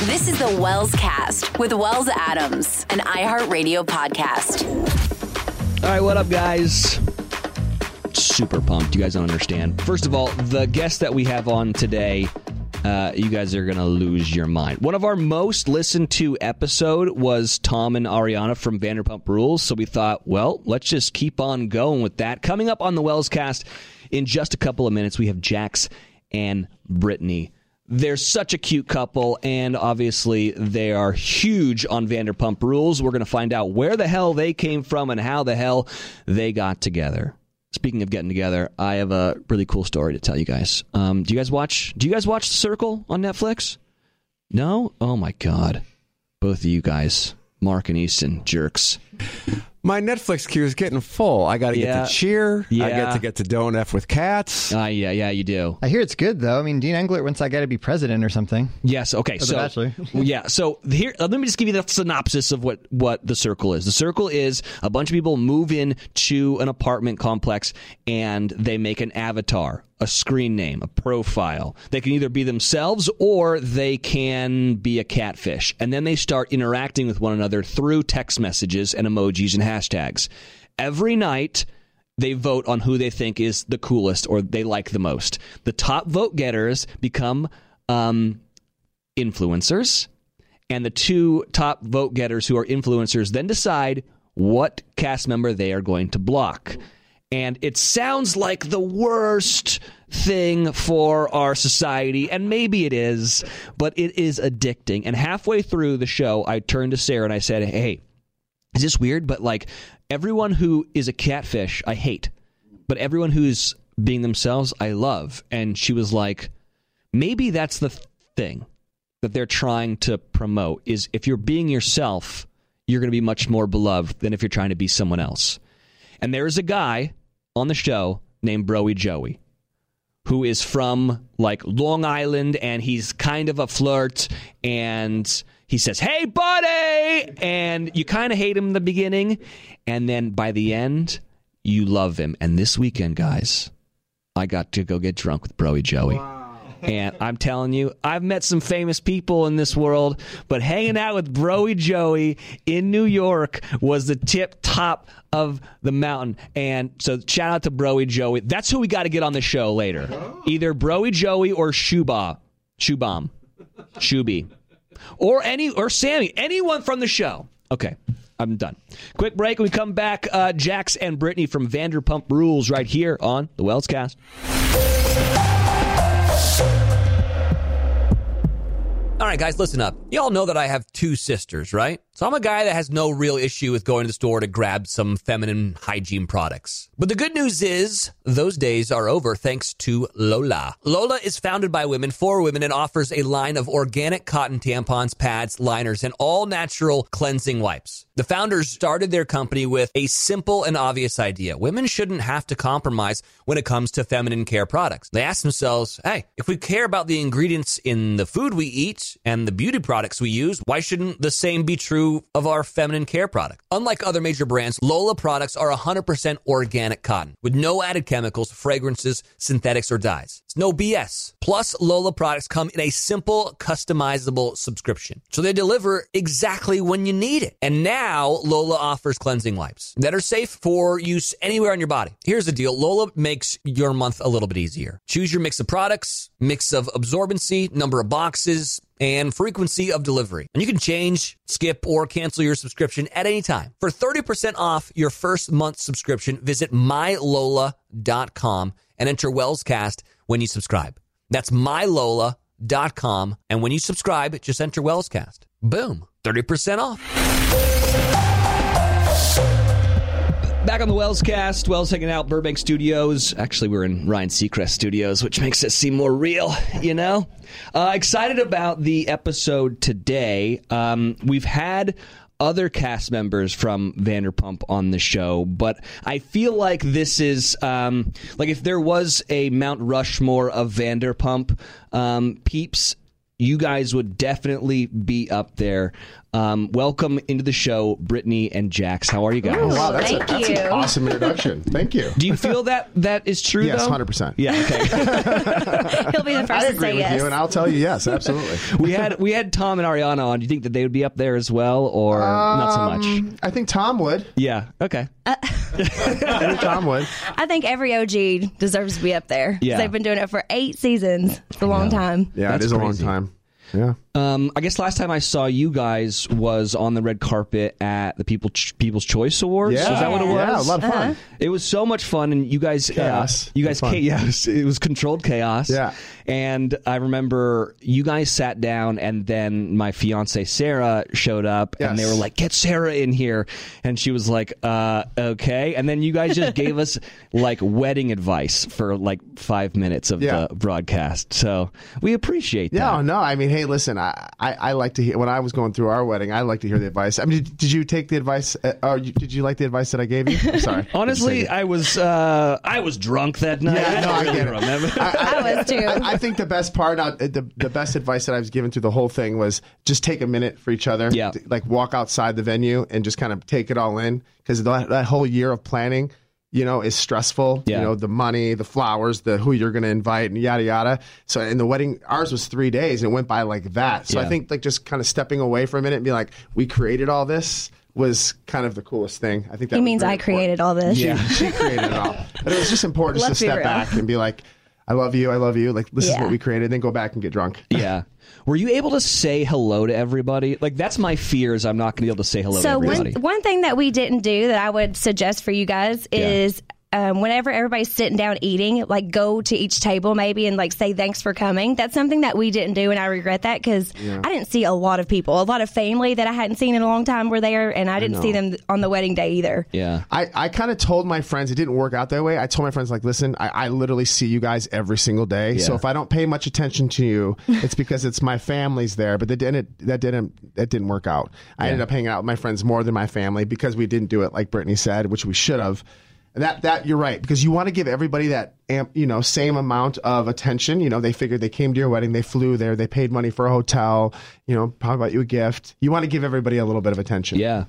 This is the Wells Cast with Wells Adams, an iHeartRadio podcast. All right, what up, guys? Super pumped. You guys don't understand. First of all, the guest that we have on today, uh, you guys are going to lose your mind. One of our most listened to episode was Tom and Ariana from Vanderpump Rules. So we thought, well, let's just keep on going with that. Coming up on the Wells Cast in just a couple of minutes, we have Jax and Brittany they're such a cute couple, and obviously they are huge on Vanderpump Rules. We're going to find out where the hell they came from and how the hell they got together. Speaking of getting together, I have a really cool story to tell you guys. Um, do you guys watch? Do you guys watch The Circle on Netflix? No? Oh my god, both of you guys, Mark and Easton, jerks. My Netflix queue is getting full. I got to Yeah. get to Cheer. I Yeah. get to get to Don't F with Cats. Uh, yeah, yeah, you do. I hear it's good though. I mean, Dean Englert wants I got to be president or something. Yes. Okay. So, well, yeah. So here, let me just give you the synopsis of what what the circle is. The circle is a bunch of people move in to an apartment complex and they make an avatar, a screen name, a profile. They can either be themselves or they can be a catfish, and then they start interacting with one another through text messages and emojis and hashtags. Every night they vote on who they think is the coolest or they like the most. The top vote getters become um, influencers, and the two top vote getters who are influencers then decide what cast member they are going to block. And it sounds like the worst thing for our society, and maybe it is, but it is addicting. And halfway through the show, I turned to Sarah and I said, Hey, is this weird? But like everyone who is a catfish, I hate. But everyone who's being themselves, I love. And she was like, maybe that's the thing that they're trying to promote is if you're being yourself, you're going to be much more beloved than if you're trying to be someone else. And there's a guy on the show named Bro Joey who is from like Long Island and he's kind of a flirt and he says, "Hey buddy." And you kind of hate him in the beginning and then by the end you love him. And this weekend, guys, I got to go get drunk with Bro Joey. And I'm telling you, I've met some famous people in this world, but hanging out with Bro Joey in New York was the tip top of the mountain. And so shout out to Bro Joey. That's who we got to get on the show later. Oh. Either Bro Joey or Shuba. Shubham. Shuby. Or any or Sammy. Anyone from the show. Okay. I'm done. Quick break. We come back, uh, Jax and Brittany from Vanderpump Rules right here on the Wells Cast. All right, guys, listen up. Y'all know that I have two sisters, right? So I'm a guy that has no real issue with going to the store to grab some feminine hygiene products. But the good news is those days are over thanks to Lola. Lola is founded by women for women and offers a line of organic cotton tampons, pads, liners, and all natural cleansing wipes. The founders started their company with a simple and obvious idea. Women shouldn't have to compromise when it comes to feminine care products. They asked themselves, hey, if we care about the ingredients in the food we eat and the beauty products we use, why shouldn't the same be true of our feminine care product? Unlike other major brands, Lola products are 100% organic cotton with no added chemicals, fragrances, synthetics, or dyes. It's no BS. Plus, Lola products come in a simple, customizable subscription. So they deliver exactly when you need it. And now Lola offers cleansing wipes that are safe for use anywhere on your body. Here's the deal. Lola makes your month a little bit easier. Choose your mix of products, mix of absorbency, number of boxes, and frequency of delivery. And you can change, skip, or cancel your subscription at any time. For 30% off your first month subscription, visit mylola.com and enter Wellscast when you subscribe. That's mylola.com. And when you subscribe, just enter Wellscast. Boom, 30% off. Back on the Wells cast, Wells hanging out, Burbank Studios. Actually, we're in Ryan Seacrest Studios, which makes it seem more real, you know? Uh, excited about the episode today. Um, we've had other cast members from Vanderpump on the show, but I feel like this is um, like if there was a Mount Rushmore of Vanderpump um, peeps, you guys would definitely be up there. Um, welcome into the show, Brittany and Jax. How are you guys? Oh, wow, that's, a, that's you. an awesome introduction. Thank you. Do you feel that that is true? Yes, 100%. Yeah. Okay. He'll be the first I to agree say with yes. you, and I'll tell you yes, absolutely. we had we had Tom and Ariana on. Do you think that they would be up there as well, or not so much? Um, I think Tom would. Yeah. Okay. I think Tom would. I think every OG deserves to be up there. 'cause Yeah. They've been doing it for eight seasons. It's a long time. Yeah, That's it is a long time. Yeah. Um, I guess last time I saw you guys was on the red carpet at the People People's Choice Awards. Yeah. Is that what it was? Yeah, a lot of fun. It was so much fun, and you guys, Chaos. Uh, you guys, ca- yeah, it was, it was controlled chaos. Yeah. And I remember you guys sat down, and then my fiance Sarah showed up, and they were like, "Get Sarah in here," and she was like, uh, "Okay." And then you guys just gave us like wedding advice for like five minutes of Yeah. the broadcast. So we appreciate that. Yeah, no, I mean, hey, listen, I, I, I like to hear when I was going through our wedding, I like to hear the advice. I mean, did, did you take the advice? Uh, or you, did you like the advice that I gave you? I'm sorry. Honestly, I was uh, I was drunk that night. Yeah, no, I don't get it. really remember. I was too. I, I think the best part, out, the the best advice that I was given through the whole thing was just take a minute for each other. Yeah. To, like walk outside the venue and just kind of take it all in because that, that whole year of planning, you know, is stressful. Yeah. You know, the money, the flowers, the who you're going to invite, and yada yada. So, and the wedding, ours was three days, and it went by like that. So Yeah. I think like just kind of stepping away for a minute and be like, we created all this. Was kind of the coolest thing. I think that He means I important. created all this. She, she created it all. But it was just important just to step real. back and be like, I love you, I love you. Like this is what we created. Then go back and get drunk. yeah. Were you able to say hello to everybody? Like that's my fear is I'm not going to be able to say hello to So one, one thing that we didn't do that I would suggest for you guys is um, whenever everybody's sitting down eating, like go to each table maybe and like say thanks for coming. That's something that we didn't do, and I regret that because I didn't see a lot of people, a lot of family that I hadn't seen in a long time were there, and I didn't see them on the wedding day either. yeah. I, I kind of told my friends it didn't work out that way. I told my friends like, listen, I, I literally see you guys every single day. So if I don't pay much attention to you, it's because it's my family's there. But that didn't that didn't that didn't work out. I ended up hanging out with my friends more than my family because we didn't do it like Brittany said, which we should have. And that that you're right because you want to give everybody that amp, you know same amount of attention. You know they figured they came to your wedding, they flew there, they paid money for a hotel. You know probably bought you a gift. You want to give everybody a little bit of attention. Yeah.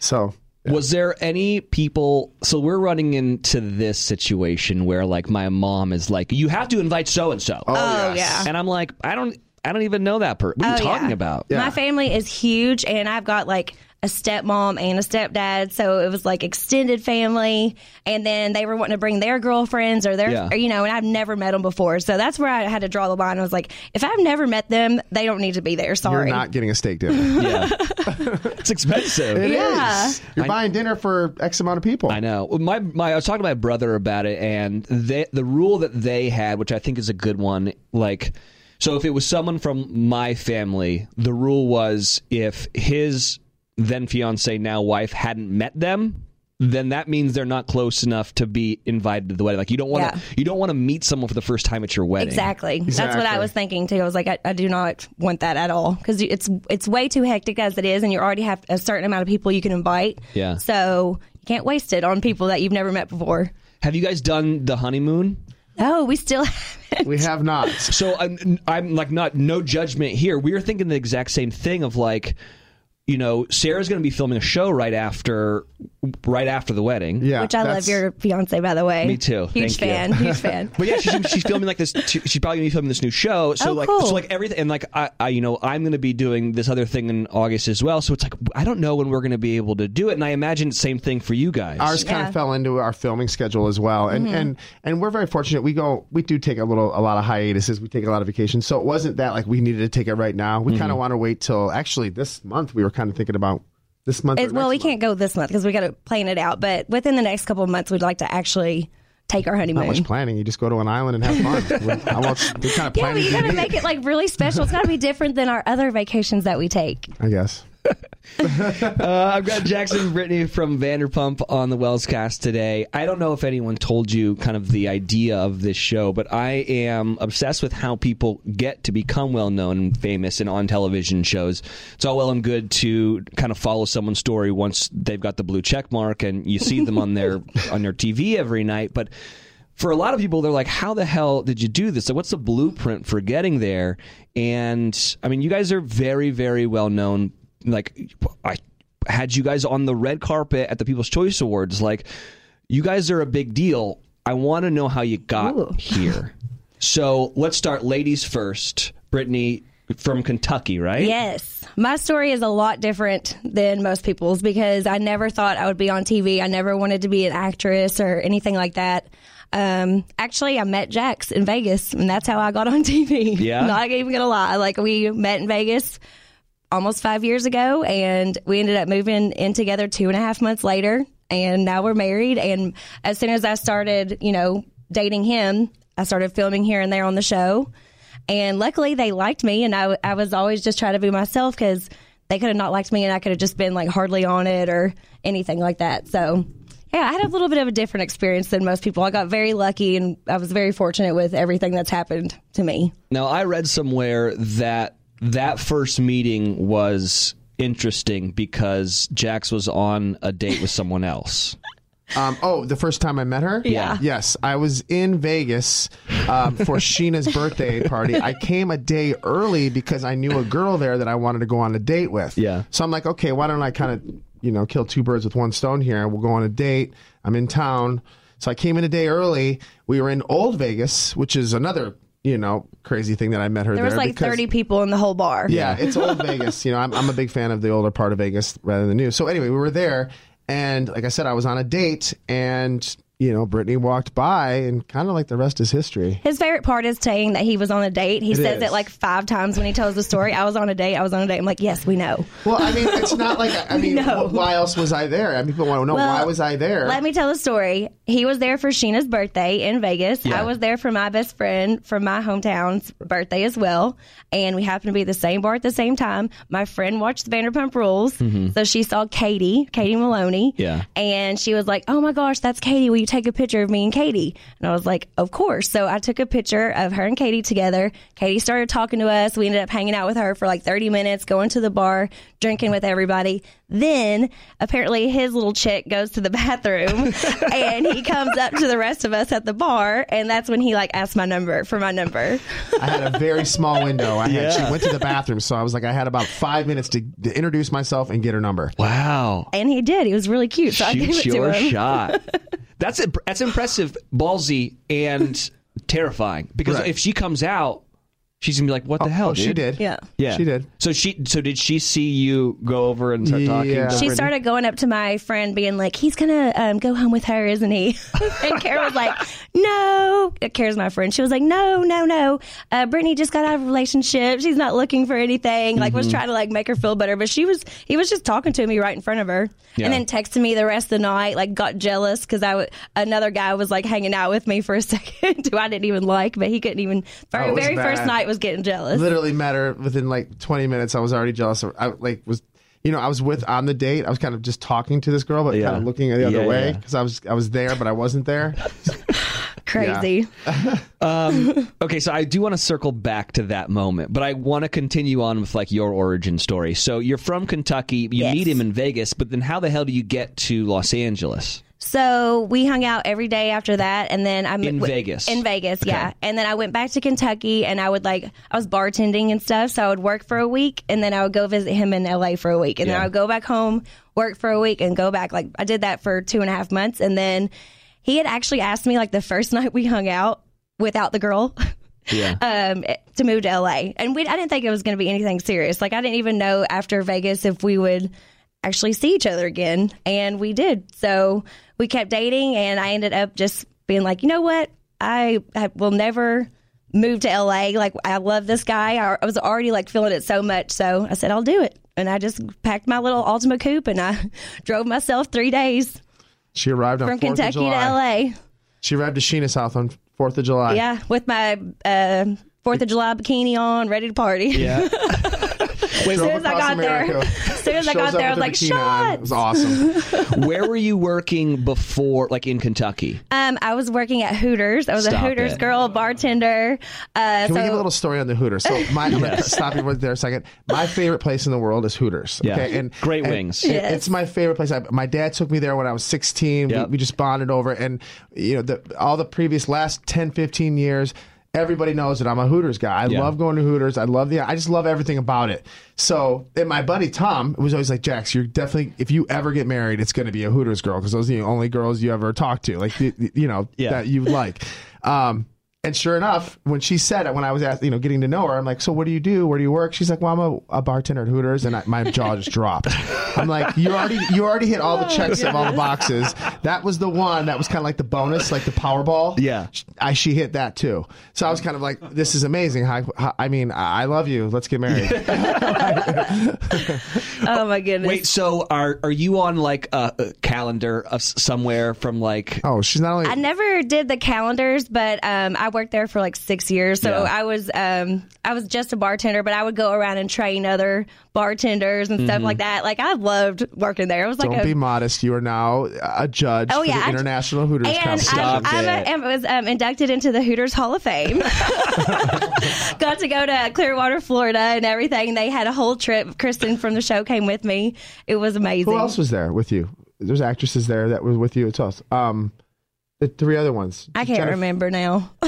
So Was there any people? So we're running into this situation where like my mom is like, "You have to invite so and so," Oh, oh yeah. and I'm like, "I don't, I don't even know that person. What are you Oh, talking yeah. about?" My family is huge, and I've got like a stepmom and a stepdad, so it was like extended family. And then they were wanting to bring their girlfriends or their, Yeah. or, you know, and I've never met them before, so that's where I had to draw the line. I was like, if I've never met them, they don't need to be there. Sorry. You're not getting a steak dinner. Yeah, it's expensive. It is. Yeah. You're buying dinner for X amount of people. I know. My my I was talking to my brother about it, and they, the rule that they had, which I think is a good one, like. So if it was someone from my family, the rule was if his then fiance, now wife, hadn't met them, then that means they're not close enough to be invited to the wedding. Like you don't want to Yeah. you don't want to meet someone for the first time at your wedding. Exactly. That's what I was thinking too. I was like, I, I do not want that at all because it's it's way too hectic as it is, and you already have a certain amount of people you can invite. Yeah. So you can't waste it on people that you've never met before. Have you guys done the honeymoon? No, we still We have not. So I'm, I'm like not no judgment here. We were thinking the exact same thing of like, you know, Sarah's going to be filming a show right after, right after the wedding. Yeah, which I love your fiance by the way. Me too. Huge Thank you. fan. Huge fan. But yeah, she's, she's filming like this. She's probably gonna be filming this new show. So Oh, like, cool. so like everything, and like I, I, you know, I'm gonna be doing this other thing in August as well. So it's like I don't know when we're gonna be able to do it, and I imagine the same thing for you guys. Ours kind Yeah. of fell into our filming schedule as well, and mm-hmm. and and we're very fortunate. We go, we do take a little, a lot of hiatuses. We take a lot of vacations, so it wasn't that like we needed to take it right now. We mm-hmm. kind of want to wait till actually this month. We were kind of thinking about this month. It, well, we month. can't go this month because we got to plan it out. But within the next couple of months, we'd like to actually take our Not honeymoon. much planning. You just go to an island and have fun. I want the kind of yeah, but you got to make it like really special. It's got to be different than our other vacations that we take. I guess. Uh, I've got Jax and Brittany from Vanderpump on the Wells cast today. I don't know if anyone told you kind of the idea of this show, but I am obsessed with how people get to become well known and famous and on television shows. It's all well and good to kind of follow someone's story once they've got the blue check mark and you see them on their on their TV every night, but for a lot of people, they're like, "How the hell did you do this? So what's the blueprint for getting there?" And I mean, you guys are very, very well known. Like, I had you guys on the red carpet at the People's Choice Awards. Like, you guys are a big deal. I want to know how you got Ooh. here. So let's start, ladies first. Brittany from Kentucky, right? Yes. My story is a lot different than most people's because I never thought I would be on TV. I never wanted to be an actress or anything like that. Um, actually, I met Jax in Vegas, and that's how I got on TV. Yeah? Not even gonna lie. Like, we met in Vegas almost five years ago, and we ended up moving in together two and a half months later, and now we're married. And as soon as I started, you know, dating him, I started filming here and there on the show. And luckily, they liked me, and I, I was always just trying to be myself because they could have not liked me, and I could have just been like hardly on it or anything like that. So, yeah, I had a little bit of a different experience than most people. I got very lucky, and I was very fortunate with everything that's happened to me. Now, I read somewhere that that first meeting was interesting because Jax was on a date with someone else. Um, oh, the first time I met her? Yeah. Yes, I was in Vegas um, for Scheana's birthday party. I came a day early because I knew a girl there that I wanted to go on a date with. Yeah. So I'm like, okay, why don't I kind of, you know, kill two birds with one stone here? We'll go on a date. I'm in town. So I came in a day early. We were in Old Vegas, which is another, you know, crazy thing that I met her There was like because- 30 people in the whole bar. yeah, it's old Vegas. You know, I'm, I'm a big fan of the older part of Vegas rather than new. So anyway, we were there, and like I said, I was on a date, and you know, Brittany walked by, and kind of like the rest is history. His favorite part is saying that he was on a date. He It says is. it like five times when he tells the story. I was on a date. I was on a date. I'm like, yes, we know. Well, I mean, it's not like I mean, No. why else was I there? I mean, people want to know Well, why was I there? Let me tell the story. He was there for Scheana's birthday in Vegas. Yeah. I was there for my best friend from my hometown's birthday as well. And we happened to be at the same bar at the same time. My friend watched the Vanderpump Rules. So she saw Katie, Katie Maloney. Mm-hmm. Yeah. And she was like, oh my gosh, that's Katie. Will you take a picture of me and Katie? And I was like, of course. So I took a picture of her and Katie together. Katie started talking to us. We ended up hanging out with her for like 30 minutes, going to the bar, drinking with everybody. Then apparently his little chick goes to the bathroom and he comes up to the rest of us at the bar. And that's when he like asked my number for my number. I had a very small window. I had, Yeah. She went to the bathroom, so I was like, I had about five minutes to, to introduce myself and get her number. Wow. And he did. He was really cute. So I gave Shoot it your to him. shot. That's that's impressive, ballsy, and terrifying. Because Right. if she comes out, she's gonna be like, "What the hell?" oh, she dude?" did. Yeah. Yeah, She did. So she, so did she see you go over and start talking? Yeah. to She Brittany? started going up to my friend, being like, "He's gonna um, go home with her, isn't he?" and Kara was like, "No." Kara's my friend. She was like, "No, no, no. Uh, Brittany just got out of a relationship. She's not looking for anything." Like, Mm-hmm. was trying to like make her feel better, but she was. He was just talking to me right in front of her, Yeah. and then texted me the rest of the night. Like, got jealous because I w- another guy was like hanging out with me for a second, who I didn't even like, but he couldn't even. For Oh, it was very first bad. night, was getting jealous. Literally met her within like 20 minutes. I was already jealous. Of, I like was you know, I was with on the date. I was kind of just talking to this girl, but Yeah. kind of looking the other Yeah, way yeah. because I was I was there, but I wasn't there. Crazy. Um, okay, so I do want to circle back to that moment, but I want to continue on with like your origin story. So you're from Kentucky, you Yes. meet him in Vegas, but then how the hell do you get to Los Angeles? So we hung out every day after that, and then I'm In Vegas? In Vegas, yeah. And then I went back to Kentucky, and I would like I was bartending and stuff. So I would work for a week, and then I would go visit him in LA for a week, and then I would go back home, work for a week, and go back. Like I did that for two and a half months, and then he had actually asked me like the first night we hung out without the girl. Yeah. um, to move to LA. And we, I didn't think it was going to be anything serious. Like, I didn't even know after Vegas if we would actually see each other again. And we did. So we kept dating, and I ended up just being like, you know what? I, I will never move to LA. Like, I love this guy. I, I was already like feeling it so much. So I said, I'll do it. And I just packed my little Altima Coupe and I drove myself three days She arrived on from 4th of Kentucky to LA. She arrived to Scheana house on Fourth of July. Yeah, with my uh, Fourth of July bikini on, ready to party. Yeah. as soon as I got America. there, as soon as I got there, I was like, a bikini on. It was awesome. Where were you working before, like in Kentucky? Um, I was working at Hooters. I was a Hooters it. girl, bartender. Uh, Can so we give a little story on the Hooters? So my, I'm gonna stop you right there a second. My favorite place in the world is Hooters. Yeah. Okay, and Great and wings. it- Yes. It's my favorite place. I, my dad took me there when I was 16. Yep. We, we just bonded over, it. and you know, the, all the previous last 10, 15 years. Everybody knows that I'm a Hooters guy. I Yeah. love going to Hooters. I love the. I just love everything about it. So, and my buddy Tom was always like, "Jax, you're definitely if you ever get married, it's going to be a Hooters girl because those are the only girls you ever talk to, like the- the- you know Yeah. that you like." Um, and sure enough, when she said it, when I was asked, you know, getting to know her, I'm like, "So what do you do? Where do you work?" She's like, "Well, I'm a, a bartender at Hooters," and I, my jaw just dropped. I'm like, "You already, you already hit all the checks of all the boxes. That was the one that was kind of like the bonus, like the Powerball. Yeah. I, she hit that too. So I was kind of like, "This is amazing. How, how, I mean, I I love you. Let's get married." oh my goodness. Wait, so are are you on like a, a calendar of somewhere from like? oh, she's not only. I never did the calendars, but um, I worked there for like six years. So Yeah. I was um, I was just a bartender, but I would go around and train other bartenders and stuff like that. Like I loved working there. It was like Don't a be modest. You are now a judge Oh, for yeah, the I- International Hooters and. I'm, I'm a, I was um, inducted into the Hooters Hall of Fame. Got to go to Clearwater, Florida, and everything. They had a whole trip. Kristen from the show came with me. It was amazing. Who else was there with you? There's actresses there that was with you. It's us. Um, the three other ones. I can't Jennifer- remember now.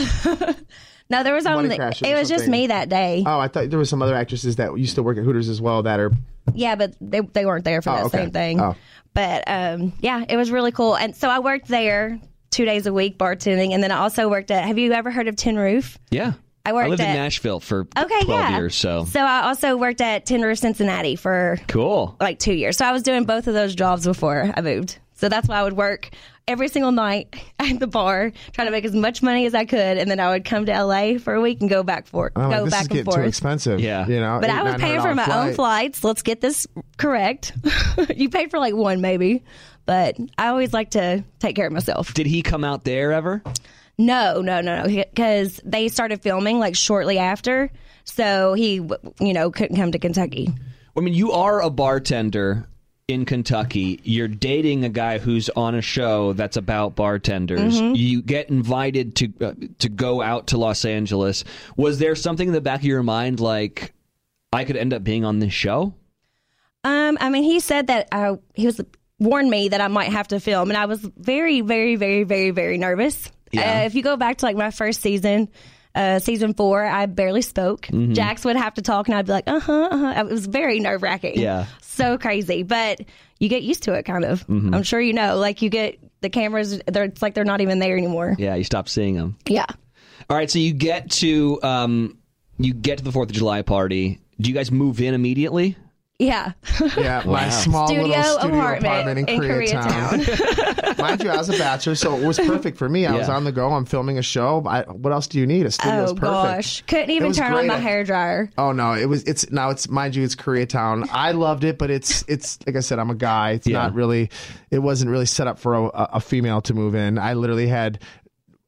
no, there was Money only. Crashers It or was just something. me that day. Oh, I thought there was some other actresses that used to work at Hooters as well that are. Yeah, but they they weren't there for Oh, that okay. same thing. Oh. But um, yeah, it was really cool. And so I worked there two days a week bartending, and then I also worked at. Have you ever heard of Tin Roof? Yeah, I worked lived in Nashville for Okay, twelve yeah. years. So So I also worked at Tin Roof Cincinnati for cool. like two years. So I was doing both of those jobs before I moved. So that's why I would work every single night at the bar, trying to make as much money as I could, and then I would come to LA for a week and go back for I'm go like, this back is and getting too forth. expensive. Yeah. you know. But eight, I was paying for $900 my own flights. Let's get this correct. you paid for like one maybe, but I always like to take care of myself. Did he come out there ever? No, no, no, no, because they started filming like shortly after, so he, you know, couldn't come to Kentucky. I mean, you are a bartender in Kentucky. You're dating a guy who's on a show that's about bartenders. Mm-hmm. You get invited to uh, to go out to Los Angeles. Was there something in the back of your mind like I could end up being on this show? Um, I mean, he said that I, he was warned me that I might have to film, and I was very, very, very, very, very nervous. Yeah. Uh, if you go back to like my first season, uh, season four, I barely spoke. Mm-hmm. Jax would have to talk, and I'd be like, uh huh, uh huh. It was very nerve wracking. Yeah. so crazy, but you get used to it, kind of. Mm-hmm. I'm sure you know, like you get the cameras. They're, it's like they're not even there anymore. Yeah, you stop seeing them. Yeah. All right, so you get to um, you get to the Fourth of July party. Do you guys move in immediately? Yeah. Yeah, my small Studio little studio apartment apartment, in, in Koreatown. Mind you, I was a bachelor, so it was perfect for me. I was on the go. I'm filming a show. I, what else do you need? A studio's oh perfect. gosh, couldn't even was turn on great. my hair dryer. Oh no, it was it's now it's mind you it's Koreatown. I loved it, but it's it's like I said, I'm a guy. It's Yeah. not really it wasn't really set up for a, a female to move in. I literally had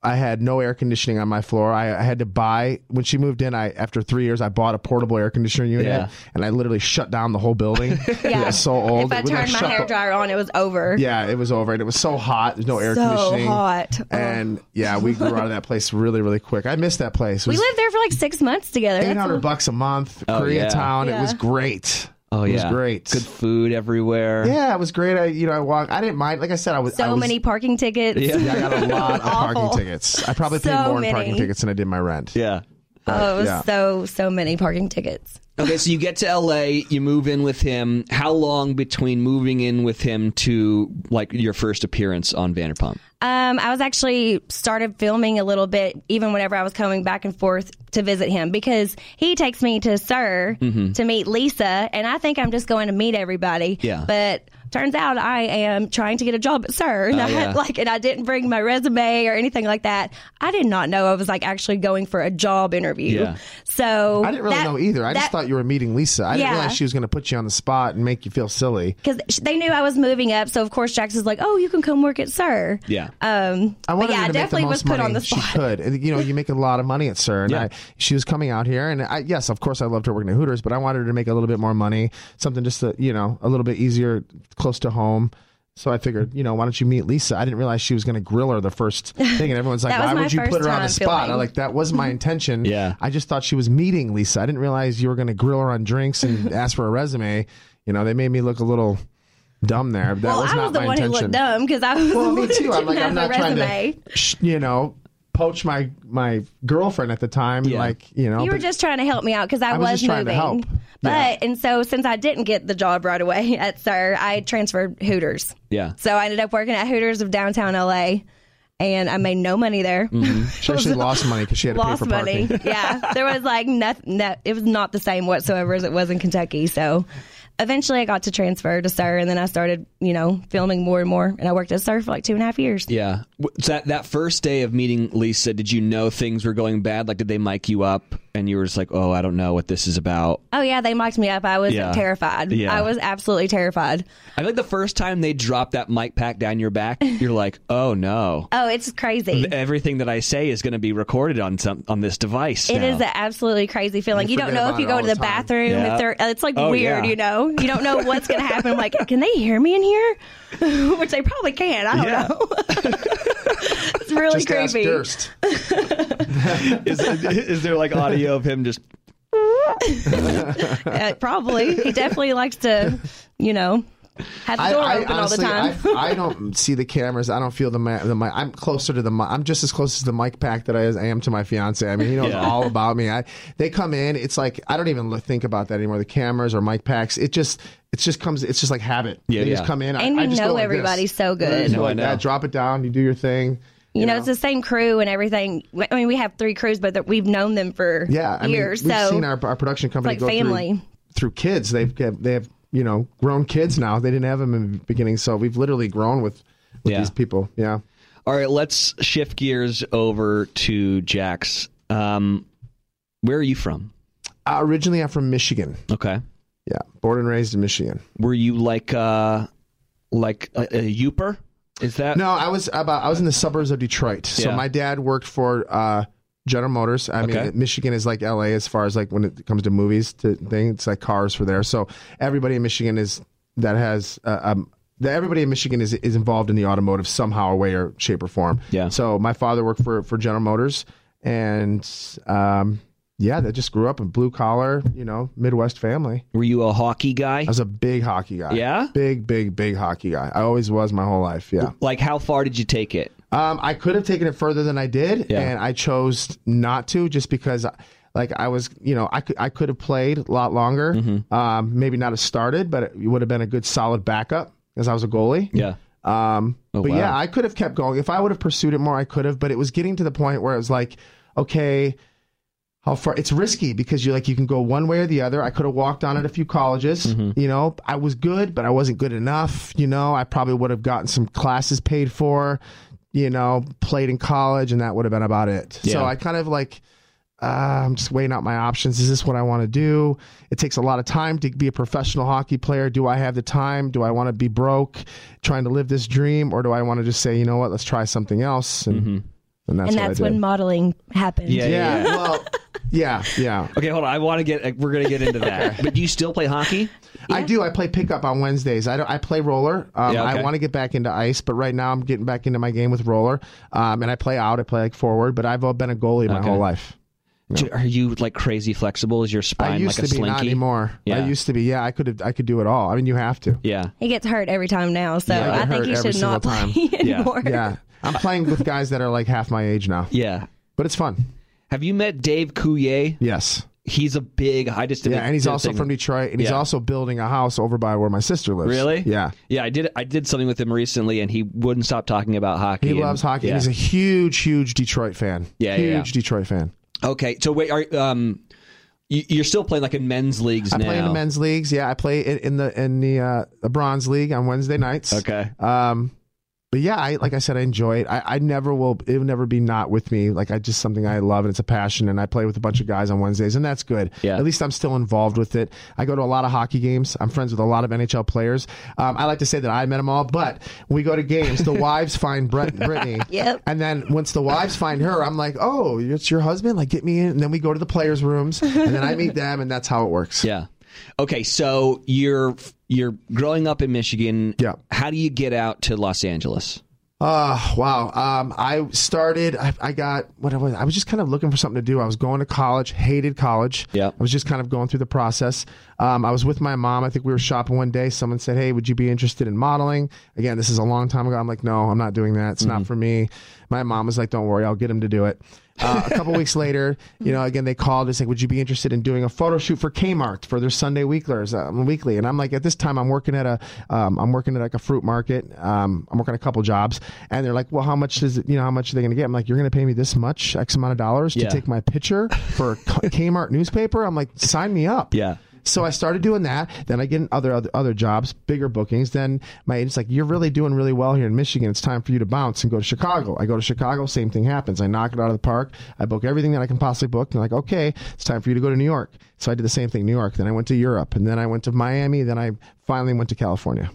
I had no air conditioning on my floor. I, I had to buy when she moved in. I after three years, I bought a portable air conditioner unit, Yeah. and I literally shut down the whole building. it Yeah. was so old. If I When turned my hair the- dryer on, it was over. yeah, it was over, and it was so hot. There's no air So conditioning. hot. Oh. And yeah, we grew out of that place really, really quick. I missed that place. It We lived there for like six months together. That's eight hundred bucks a month, Oh, Koreatown. yeah. It was great. Oh it yeah, was great. Good food everywhere. Yeah, it was great. I, you know, I walked. I didn't mind. Like I said, I was I So was- many parking tickets. Yeah. Yeah, I got a lot of parking tickets. I probably paid So more in parking tickets than I did my rent. Yeah. Oh, it was Yeah. so so many parking tickets. Okay, so you get to LA, you move in with him. How long between moving in with him to like your first appearance on Vanderpump? Um, I was actually started filming a little bit even whenever I was coming back and forth to visit him because he takes me to SUR to meet Lisa, and I think I'm just going to meet everybody. Yeah. But turns out I am trying to get a job at SUR, and Oh, I yeah. like, and I didn't bring my resume or anything like that. I did not know I was like actually going for a job interview. Yeah. So I didn't really that- know either. I just thought you were meeting Lisa. I didn't realize she was going to put you on the spot and make you feel silly. because they knew I was moving up, so of course Jax was like, "Oh, you can come work at SUR." Yeah. Um, I but wanted yeah, her to definitely make the was most put money on the spot. she could. You know, you make a lot of money at SUR. Yeah. I, she was coming out here, and I, yes, of course, I loved her working at Hooters, but I wanted her to make a little bit more money, something just to, you know, a little bit easier, close to home. So I figured, you know, why don't you meet Lisa? I didn't realize she was going to grill her the first thing, and everyone's like, "Why would you put her on the spot?" filming. I'm like, "That wasn't my intention." Yeah. I just thought she was meeting Lisa. I didn't realize you were going to grill her on drinks and ask for a resume. You know, they made me look a little dumb there. That well, was I was the my one intention. who looked dumb because I was. Well, the me one too. who I'm like, I'm not trying resume. to, you know, poach my my girlfriend at the time. Yeah. Like, you know, You were just trying to help me out because I, I was just trying to moving. help. But Yeah. and so since I didn't get the job right away at SUR, I transferred Hooters. Yeah. So I ended up working at Hooters of downtown LA, and I made no money there. Mm-hmm. she actually lost money because she had to Lost pay for money. yeah, there was like nothing. No, it was not the same whatsoever as it was in Kentucky. So. Eventually, I got to transfer to SUR, and then I started, you know, filming more and more. And I worked at SUR for like two and a half years. Yeah. So that that first day of meeting Lisa, did you know things were going bad? Like, did they mic you up, and you were just like, "Oh, I don't know what this is about." Oh yeah, they mocked me up. I was Yeah. terrified. Yeah. I was absolutely terrified. I feel like the first time they dropped that mic pack down your back, you're like, "Oh no." Oh, it's crazy. Everything that I say is going to be recorded on some on this device. It now. is an absolutely crazy feeling. You You, don't know if you go to the the bathroom. Yeah. If they're, it's like Oh, weird, yeah. you know. You don't know what's going to happen. I'm like, can they hear me in here? Which they probably can. I don't Yeah. know. It's really Just ask creepy. Durst. is, is there like audio of him just? Uh, probably. He definitely likes to, you know, have the door I open honestly, all the time. I, I don't see the cameras. I don't feel the mic. The mic. I'm closer to the. mic. I'm just as close to the mic pack that I, I am to my fiance. I mean, he knows Yeah. all about me. I they come in. It's like I don't even think about that anymore. The cameras or mic packs. It just it just comes. It's just like habit. Yeah, they yeah. just come in. And I, you I just know go like this. everybody so good. I just No, go I like know. that. Drop it down. You do your thing. You know, it's the same crew and everything. I mean, we have three crews, but we've known them for Yeah, I years. mean, we've so seen our, our production company like go family. through through kids. They've they have you know grown kids now. They didn't have them in the beginning, so we've literally grown with with Yeah. these people. Yeah. All right, let's shift gears over to Jax. Um, where are you from? Uh, originally, I'm from Michigan. Okay. Yeah, born and raised in Michigan. Were you like uh, like a, a Yooper? Is that No, I was about. I was in the suburbs of Detroit. So Yeah. my dad worked for uh, General Motors. I Okay. mean, Michigan is like LA as far as like when it comes to movies to thing. It's like cars for there. So everybody in Michigan is that has uh, um. The, everybody in Michigan is is involved in the automotive somehow, way or shape or form. Yeah. So my father worked for for General Motors, and um, yeah, that just grew up in blue collar, you know, Midwest family. Were you a hockey guy? I was a big hockey guy. Yeah? Big, big, big hockey guy. I always was my whole life. Yeah. Like, how far did you take it? Um, I could have taken it further than I did, Yeah. and I chose not to, just because, like, I was, you know, I could, I could have played a lot longer. Mm-hmm. Um, maybe not have started, but it would have been a good solid backup because I was a goalie. Yeah. Um, Oh, but wow. yeah, I could have kept going if I would have pursued it more. I could have, but it was getting to the point where it was like, okay, how far? It's risky because you like you can go one way or the other. I could have walked on at a few colleges. Mm-hmm. You know, I was good, but I wasn't good enough. You know, I probably would have gotten some classes paid for. You know, played in college, and that would have been about it. Yeah. So I kind of like. Uh, I'm just weighing out my options. Is this what I want to do? It takes a lot of time to be a professional hockey player. Do I have the time? Do I want to be broke trying to live this dream? Or do I want to just say, you know what, let's try something else? And and that's, and that's when modeling happened. Yeah, yeah, yeah, well, yeah, yeah. Okay, hold on. I want to get. We're gonna get into that. But do you still play hockey? I do. I play pickup on Wednesdays. I don't. I play roller. Um, Yeah, okay. I want to get back into ice, but right now I'm getting back into my game with roller. Um, and I play out. I play like forward, but I've been a goalie my Okay. whole life. Do- Are you like crazy flexible? Is your spine I spine used like to be, slinky? not anymore. Yeah. I used to be. Yeah, I could. have I could do it all. I mean, you have to. Yeah. He gets hurt every time now, so Yeah, I I think hurt he should not time. play Yeah. anymore. Yeah, I'm playing with guys that are like half my age now, Yeah. but it's fun. Have you met Dave Coulier? Yes. He's a big. I just did Yeah, and he's also thing- from Detroit, and he's Yeah. also building a house over by where my sister lives. Really? Yeah. Yeah, I did. I did something with him recently, and he wouldn't stop talking about hockey. He and- loves hockey. Yeah. and He's a huge, huge Detroit fan. Yeah, huge yeah, yeah. Detroit fan. okay, so wait, are um, you, you're still playing like in men's leagues I now? play in the men's leagues. Yeah, I play in, in the in the uh, the bronze league on Wednesday nights. Okay. Um, but yeah, I like I said, I enjoy it. I, I never will. It will never be not with me. Like I just something I love and it's a passion. And I play with a bunch of guys on Wednesdays, and that's good. Yeah. At least I'm still involved with it. I go to a lot of hockey games. I'm friends with a lot of NHL players. Um, I like to say that I met them all, but we go to games, the wives find Brett, Brittany. Yep. And then once the wives find her, I'm like, oh, it's your husband. Like get me in. And then we go to the players' rooms, and then I meet them, and that's how it works. Yeah. Okay, so you're you're growing up in Michigan. Yeah. How do you get out to Los Angeles? Uh, wow. Um, I started, I, I got, what I was, I was just kind of looking for something to do. I was going to college, hated college. Yeah. I was just kind of going through the process. Um, I was with my mom. I think we were shopping one day. Someone said, Hey, would you be interested in modeling? Again, this is a long time ago. I'm like, no, I'm not doing that. It's not for me. My mom was like, don't worry, I'll get him to do it. Uh, a couple weeks later, you know, again, they called and said, would you be interested in doing a photo shoot for Kmart for their Sunday weeklers, um, weekly? And I'm like, at this time, I'm working at a, um, I'm working at like a fruit market. Um, I'm working a couple jobs and they're like, well, how much is it, you know, how much are they going to get? I'm like, you're going to pay me this much, X amount of dollars Yeah. to take my picture for Kmart newspaper? I'm like, sign me up. Yeah. So I started doing that. Then I get in other, other other jobs, bigger bookings. Then my agent's like, "You're really doing really well here in Michigan. It's time for you to bounce and go to Chicago." I go to Chicago. Same thing happens. I knock it out of the park. I book everything that I can possibly book. And they're like, "Okay, it's time for you to go to New York." So I did the same thing, New York. Then I went to Europe, and then I went to Miami. Then I finally went to California.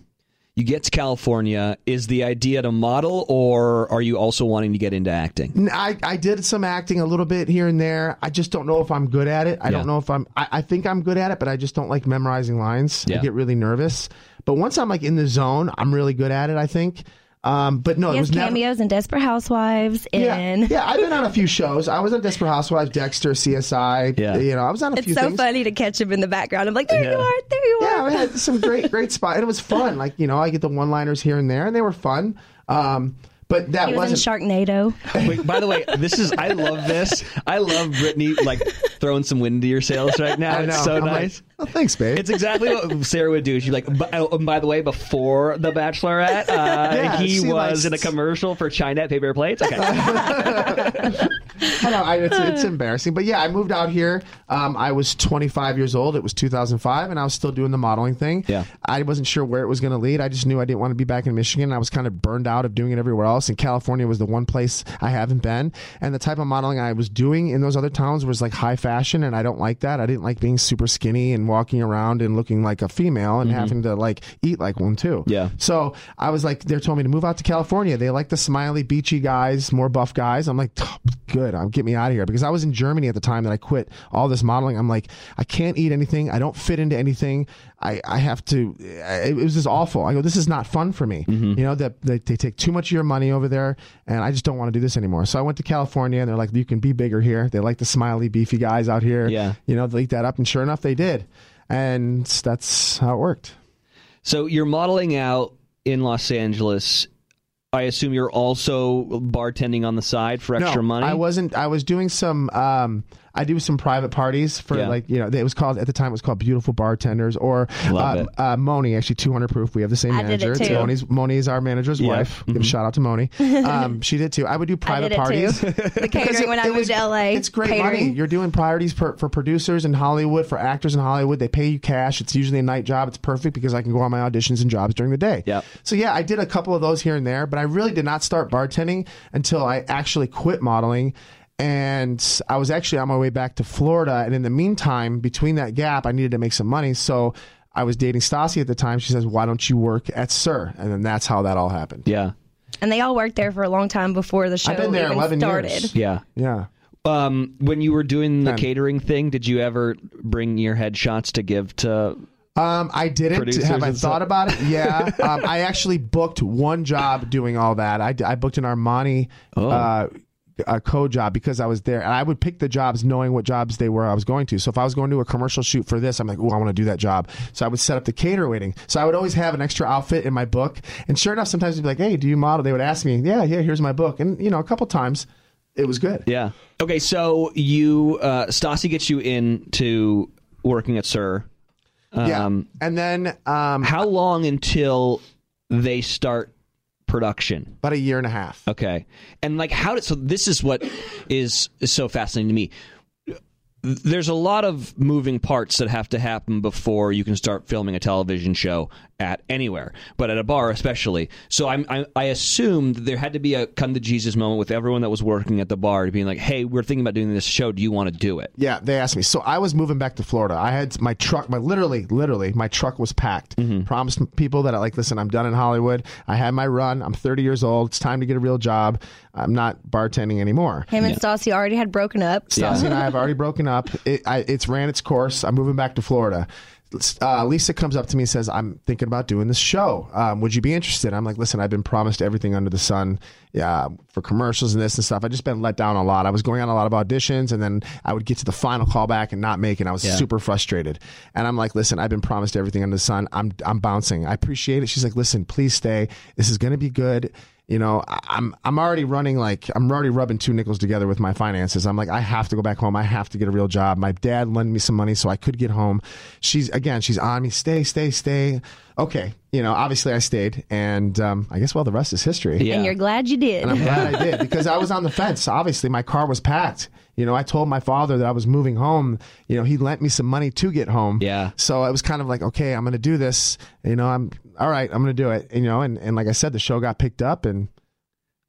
You get to California. Is the idea to model, or are you also wanting to get into acting? I, I did some acting a little bit here and there. I just don't know if I'm good at it. I Yeah. don't know if I'm. I, I think I'm good at it, but I just don't like memorizing lines. Yeah. I get really nervous. But once I'm like in the zone, I'm really good at it. I think. Um, but no, He it has was never. cameos in Desperate Housewives. Yeah, In yeah, I've been on a few shows. I was on Desperate Housewives, Dexter, CSI. Yeah. you know, I was on a it's few It's so things. funny to catch him in the background. I'm like, there you are, there you are. Yeah, are. we had some great, great spot, and it was fun. Like you know, I get the one-liners here and there, and they were fun. Um, but that He was in wasn't. Sharknado. Wait, by the way, this is I love this. I love Brittany like throwing some wind into your sails right now. I know. It's so I'm like, nice. oh, thanks, babe. It's exactly what Sarah would do. She's like, oh, and by the way, before The Bachelorette, uh, Yeah, he was in a commercial for Chinette paper plates. Okay. I know, I, it's, it's embarrassing, but yeah, I moved out here. Um, I was 25 years old. It was 2005, and I was still doing the modeling thing. Yeah. I wasn't sure where it was going to lead. I just knew I didn't want to be back in Michigan. I was kind of burned out of doing it everywhere else, and California was the one place I haven't been. And the type of modeling I was doing in those other towns was like high fashion, and I don't like that. I didn't like being super skinny and walking around and looking like a female and mm-hmm. having to like eat like one too. Yeah. So I was like, they told me to move out to California. They like the smiley, beachy guys, more buff guys. I'm like, "Oh, good. I'm get me out of here because I was in Germany at the time that I quit all this modeling. I'm like, I can't eat anything. I don't fit into anything. I, I have to. It was just awful. I go, this is not fun for me. You know that they, they take too much of your money over there, and I just don't want to do this anymore. So I went to California, and they're like, you can be bigger here. They like the smiley, beefy guys out here. Yeah. You know, they eat that up, and sure enough, they did, and that's how it worked. so you're modeling out in Los Angeles. I assume you're also bartending on the side for extra no, money. I wasn't. I was doing some. Um, I do some private parties for Yeah. like you know it was called at the time it was called Beautiful Bartenders or uh, uh, Moni actually 200 proof. We have the same I did it manager. It's too. Moni's Moni's our manager's Yeah. wife. Give a shout out to Moni. Um, she did too. I would do I private did it parties. too. The Because catering when I moved to LA. It's great catering. money. You're doing priorities for, for producers in Hollywood, for actors in Hollywood. They pay you cash. It's usually a night job. It's perfect because I can go on my auditions and jobs during the day. Yep. So yeah, I did a couple of those here and there, but I really did not start bartending until I actually quit modeling. And I was actually on my way back to Florida. And in the meantime, between that gap, I needed to make some money. So I was dating Stassi at the time. She says, Why don't you work at SUR? And then that's how that all happened. Yeah. And they all worked there for a long time before the show I've been there even 11 started. years. Yeah. Yeah. Um, when you were doing the Ten. catering thing, did you ever bring your headshots to give to? Um, I didn't. Have I thought stuff? about it? Yeah. um, I actually booked one job doing all that. I, I booked an Armani Oh. uh, a co job because I was there, and I would pick the jobs knowing what jobs they were I was going to. So if I was going to a commercial shoot for this, I'm like, oh, I want to do that job. So I would set up the cater waiting. So I would always have an extra outfit in my book. And sure enough, sometimes they'd be like, hey, do you model? They would ask me, yeah, yeah, here's my book. And you know, a couple times, it was good. Yeah. Okay, so you uh, Stassi gets you into working at SUR. yeah. Um, And then um, How long until they start production? about a year and a half. Okay. And like how did so this is what is, is so fascinating to me. There's a lot of moving parts that have to happen before you can start filming a television show at anywhere, but at a bar especially. So I'm, I, I assumed there had to be a come to Jesus moment with everyone that was working at the bar to being like, "Hey, we're thinking about doing this show. Do you want to do it?" Yeah, they asked me. So I was moving back to Florida. I had my truck, my literally, literally, my truck was packed. Mm-hmm. Promised people that I like, listen, I'm done in Hollywood. I had my run. I'm 30 years old. It's time to get a real job. I'm not bartending anymore. Him and Stassi already had broken up. Stassi and I have already broken up. It, I, it's ran its course. I'm moving back to Florida. Uh, Lisa comes up to me and says, I'm thinking about doing this show. Um, would you be interested? I'm like, listen, I've been promised everything under the sun yeah, for commercials and this and stuff. I've just been let down a lot. I was going on a lot of auditions and then I would get to the final callback and not make it. I was super frustrated. And I'm like, listen, I've been promised everything under the sun. I'm, I'm bouncing. I appreciate it. She's like, listen, please stay. This is going to be good you know I- i'm i'm already running like i'm already rubbing two nickels together with my finances i'm like i have to go back home i have to get a real job my dad lent me some money so i could get home she's again she's on me stay stay stay okay you know obviously i stayed and um, i guess well the rest is history Yeah. And you're glad you did. and I'm glad I did because I was on the fence. Obviously, my car was packed. You know, I told my father that I was moving home. You know, he lent me some money to get home. Yeah. So it was kind of like, okay, I'm going to do this. You know, I'm all right. I'm going to do it. You know, and, and like I said, the show got picked up and.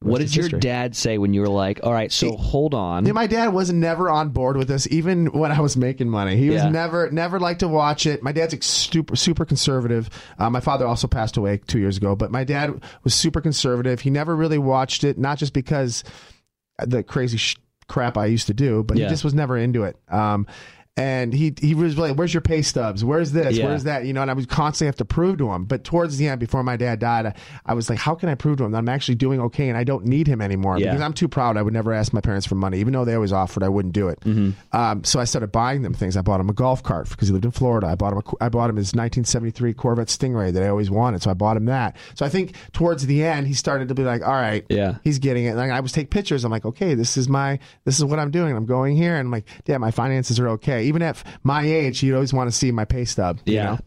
What did your history. dad say when you were like, "All right, so He- hold on"? Yeah, my dad was never on board with this, even when I was making money. He was never, never liked to watch it. My dad's super, super conservative. Uh, my father also passed away two years ago, but my dad was super conservative. He never really watched it, not just because the crazy sh- crap I used to do, but Yeah. he just was never into it. Um, and he he was like, "Where's your pay stubs? Where's this? Yeah. Where's that?" You know, and I would constantly have to prove to him. But towards the end, before my dad died, I, I was like, "How can I prove to him that I'm actually doing okay and I don't need him anymore?" Yeah. Because I'm too proud. I would never ask my parents for money, even though they always offered. I wouldn't do it. Mm-hmm. Um, so I started buying them things. I bought him a golf cart because he lived in Florida. I bought him a, I bought him his 1973 Corvette Stingray that I always wanted. So I bought him that. So I think towards the end, he started to be like, "All right, Yeah. he's getting it." And I would take pictures. I'm like, "Okay, this is my this is what I'm doing. I'm going here." And I'm like, "Yeah, my finances are okay." Even at my age, you'd always want to see my pay stub. you yeah. know?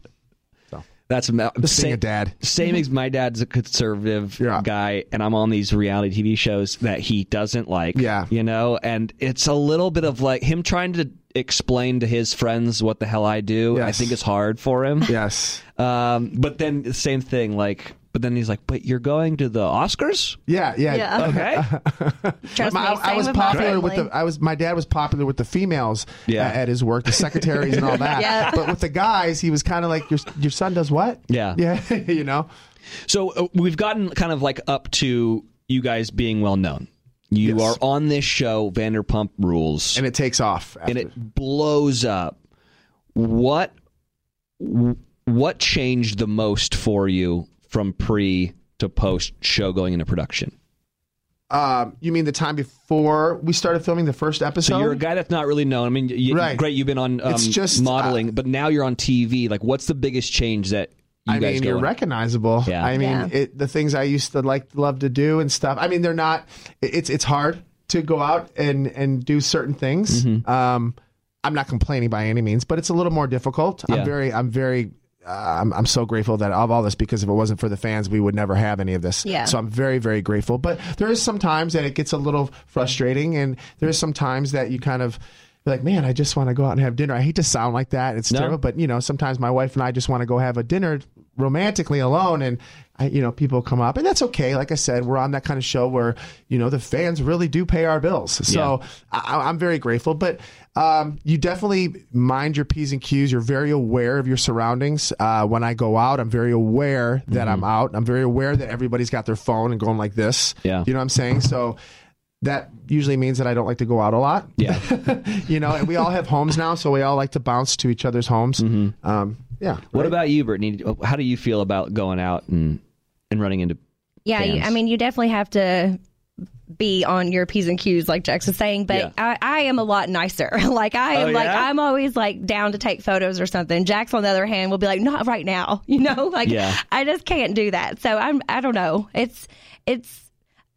That's being same, a dad. Same as my dad's a conservative Yeah. guy, and I'm on these reality TV shows that he doesn't like. Yeah. you know, and it's a little bit of like him trying to explain to his friends what the hell I do. I think it's hard for him. Yes. Um, but then same thing, like, but then he's like, "But you're going to the Oscars, Yeah, yeah. Yeah. okay?" Trust My- me, I, I was with popular with the. I was. My dad was popular with the females Yeah. uh, at his work, the secretaries and all that. Yeah. But with the guys, he was kind of like your your son does what? Yeah. yeah. you know. So uh, we've gotten kind of like up to you guys being well known. You Yes. are on this show, Vanderpump Rules, And it takes off. and it blows up. What what changed the most for you from pre to post show going into production? Um, you mean the time before we started filming the first episode? So you're a guy that's not really known. I mean, you, Right. great, you've been on um, It's just, modeling, uh, but now you're on TV. Like, what's the biggest change that you I guys mean, go you're in? recognizable. Yeah. I mean, Yeah. it, the things I used to like, love to do and stuff. I mean, they're not. It's it's hard to go out and and do certain things. Mm-hmm. Um, I'm not complaining by any means, but it's a little more difficult. Yeah. I'm very, I'm very. Uh, I'm, I'm so grateful that of all this because if it wasn't for the fans, we would never have any of this. Yeah. So I'm very, very grateful. But there is some times that it gets a little frustrating, and there's some times that you kind of like, man, I just want to go out and have dinner. I hate to sound like that. It's No. terrible, but you know, sometimes my wife and I just want to go have a dinner romantically alone and I, you know people come up and that's okay like i said we're on that kind of show where you know the fans really do pay our bills so I, i'm very grateful but um, you definitely mind your p's and q's you're very aware of your surroundings uh, when i go out i'm very aware that i'm out i'm very aware that everybody's got their phone and going like this Yeah. you know what i'm saying so that usually means that I don't like to go out a lot. Yeah. you know, and we all have homes now, so we all like to bounce to each other's homes. Um, yeah. What about you, Brittany? How do you feel about going out and and running into? Yeah, you. I mean, you definitely have to be on your P's and Q's, like Jax was saying, but Yeah. I, I am a lot nicer. like, I am Oh, like, yeah? I'm always like down to take photos or something. Jax, on the other hand, will be like, not right now, you know? Like, Yeah. I just can't do that. So I'm, I don't know. It's, it's,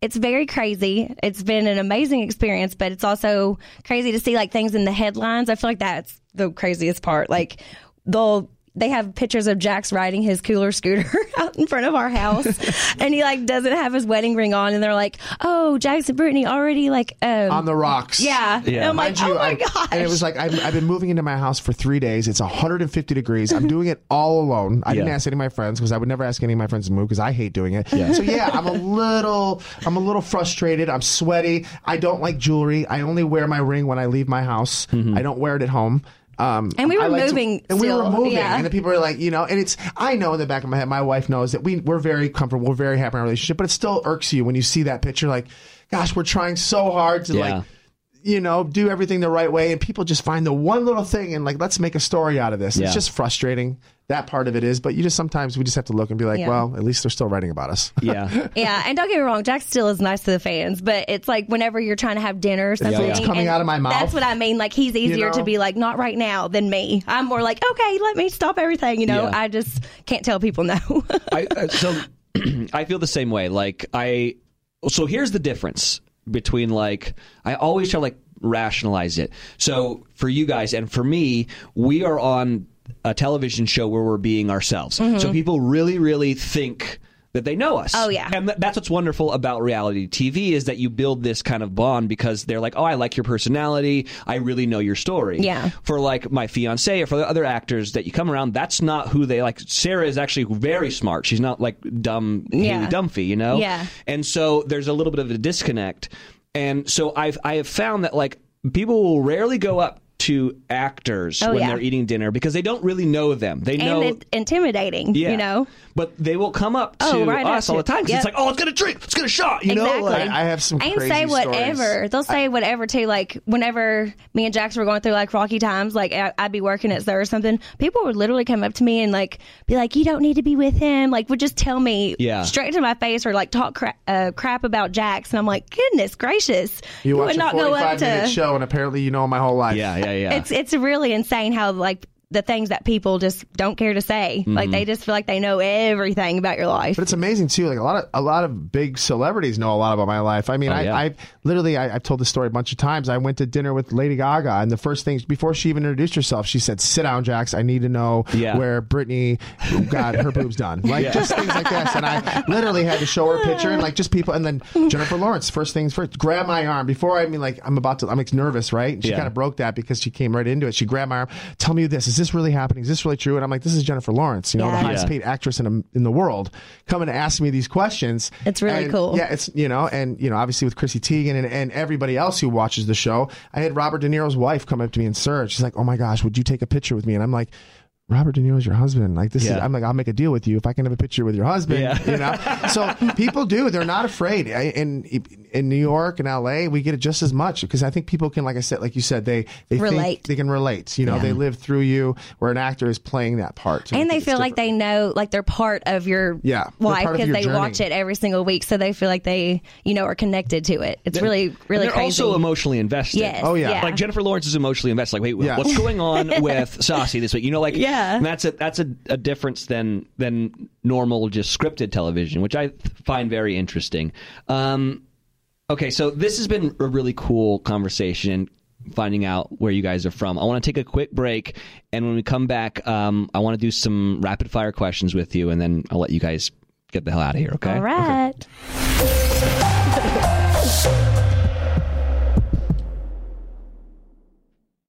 it's very crazy. It's been an amazing experience, but it's also crazy to see like things in the headlines. I feel like that's the craziest part. Like they'll they have pictures of Jax riding his cooler scooter out in front of our house, and he like doesn't have his wedding ring on, and they're like, "Oh, Jax and Brittany already like um, on the rocks. Yeah, And I'm like, Mind "Oh my I- gosh!" And it was like I've, I've been moving into my house for three days. It's 150 degrees. I'm doing it all alone. I didn't ask any of my friends because I would never ask any of my friends to move because I hate doing it. So yeah, I'm a little, I'm a little frustrated. I'm sweaty. I don't like jewelry. I only wear my ring when I leave my house. I don't wear it at home. Um, And we were I like to- moving and we were moving, yeah. and the people are like, you know, and it's. I know in the back of my head, my wife knows that we we're very comfortable, we're very happy in our relationship, but it still irks you when you see that picture. Like, gosh, we're trying so hard to Yeah. like you know, do everything the right way, and people just find the one little thing and like, let's make a story out of this. Yeah. It's just frustrating. That part of it is, but you just sometimes we just have to look and be like, Yeah. well, at least they're still writing about us. Yeah. yeah, and don't get me wrong, Jax still is nice to the fans, but it's like whenever you're trying to have dinner or something, it's coming out of my mouth. That's what I mean. Like he's easier know? to be like, not right now, than me. I'm more like, okay, let me stop everything. You know, Yeah. I just can't tell people no. I, uh, so I feel the same way. Like I, so here's the difference between like I always try to like rationalize it. So for you guys and for me, we are on a television show where we're being ourselves. Mm-hmm. So people really, really think that they know us. Oh, yeah. and th- that's what's wonderful about reality TV is that you build this kind of bond because they're like, oh, I like your personality. I really know your story. Yeah. For like my fiance or for the other actors that you come around, that's not who they like. Sarah is actually very smart. She's not like dumb Yeah. Haley Dunphy, you know. Yeah. And so there's a little bit of a disconnect, and so I've I have found that like people will rarely go up to actors Oh, when yeah. they're eating dinner because they don't really know them. They know. it's intimidating, yeah, you know? but they will come up to Oh, right us all the after. time 'cause Yep. it's like, oh, let's get a drink, let's get a shot, you know. Like, I have some and crazy say whatever. stories. They'll say whatever too. Like whenever me and Jax were going through like rocky times, like I- I'd be working at SUR or something. People would literally come up to me and like be like, "You don't need to be with him." Like would just tell me Yeah. straight to my face or like talk cra- uh, crap about Jax, and I'm like, "Goodness gracious!" You watch would a not go 45 up to. minute show, and apparently you know my whole life. yeah, yeah, yeah. It's it's really insane how like the things that people just don't care to say. Mm-hmm. Like they just feel like they know everything about your life. But it's amazing too. Like a lot of a lot of big celebrities know a lot about my life. I mean, I, Oh, yeah. I literally I, I've told this story a bunch of times. I went to dinner with Lady Gaga, and the first thing before she even introduced herself, she said, "Sit down, Jax. I need to know Yeah. where Brittany got her boobs done." Like just things like this. And I literally had to show her a picture and like just people. And then Jennifer Lawrence, first things first, grab my arm before I mean like I'm about to. I'm like nervous, right? And she Yeah. kind of broke that because she came right into it. She grabbed my arm. Tell me this. Is this really happening? Is this really true? And I'm like, this is Jennifer Lawrence. You know, the highest Yeah. paid actress in, a, in the world coming to ask me these questions. It's really And, cool. Yeah, it's you know, and you know, obviously with Chrissy Teigen and, and everybody else who watches the show, I had Robert De Niro's wife come up to me and search. She's like, "Oh my gosh, would you take a picture with me?" And I'm like. Robert De Niro's your husband. Like this is, I'm like, I'll make a deal with you if I can have a picture with your husband. Yeah. You know, so people do. They're not afraid. I- In in New York and L.A., we get it just as much because I think people can, like I said, like you said, they they Relate. think they can relate. You know, they live through you, where an actor is playing that part. So and they think it's feel like they know like they're part of your Yeah, they're life because they journey. watch it every single week so they feel like they you know are connected to it it's really really they're crazy also emotionally invested. yes Oh, yeah. yeah. Like Jennifer Lawrence is emotionally invested. Like, wait, Yeah. what's going on with Stassi this week? You know, like, Yeah. and that's a that's a, a difference than than normal just scripted television, which I find very interesting. Um, okay, so this has been a really cool conversation. Finding out where you guys are from. I want to take a quick break, and when we come back, um, I want to do some rapid fire questions with you, and then I'll let you guys get the hell out of here. Okay. all right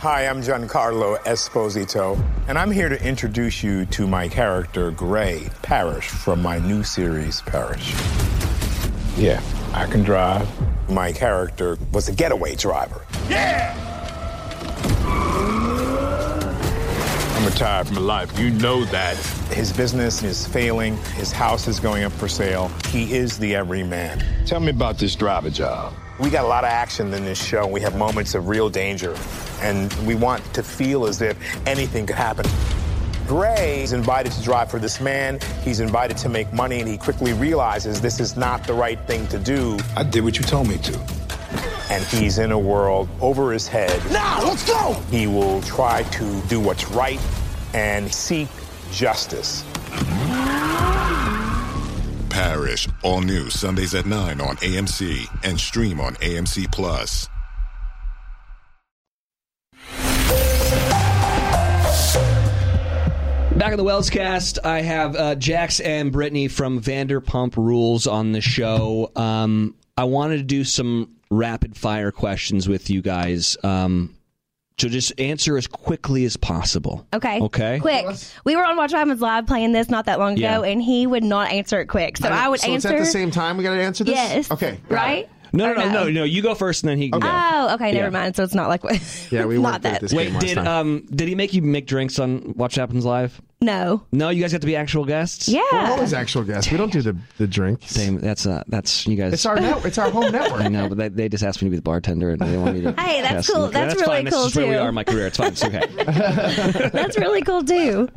Hi, I'm Giancarlo Esposito, and I'm here to introduce you to my character, Gray Parrish, from my new series, Parrish. Yeah, I can drive. My character was a getaway driver. Yeah! I'm retired from life. You know that. His business is failing. His house is going up for sale. He is the everyman. Tell me about this driver job. We got a lot of action in this show. We have moments of real danger, and we want to feel as if anything could happen. Gray is invited to drive for this man. He's invited to make money, and he quickly realizes this is not the right thing to do. I did what you told me to. And he's in a world over his head. Now, let's go! He will try to do what's right and seek justice. Parrish, all new Sundays at 9 on AMC and stream on AMC Plus. Back on the Wells cast, I have uh, Jax and Brittany from Vanderpump Rules on the show. Um, I wanted to do some rapid fire questions with you guys. Um, so just answer as quickly as possible. Okay. Okay. Quick. We were on Watch What Happens Live playing this not that long ago, Yeah. and he would not answer it quick. So I, would answer. so answer. it's at the same time we got to answer this? Yes. Okay. Right? No, no, no, no? no, no. You go first, and then he can go. Oh, okay. Never Yeah. mind. So it's not like what. Yeah, we not weren't at that. this Wait, game last did time. um did he make you make drinks on Watch What Happens Live? No. No, you guys have to be actual guests. Yeah. We're always actual guests. We don't do the, the drink. Same. That's uh, that's you guys. It's our net, it's our home network. I know, but they, they just asked me to be the bartender, and they want me to. Hey, that's test. cool. Okay, That's really fine. cool, That's just where we are in my career. It's fine. It's okay. That's really cool too.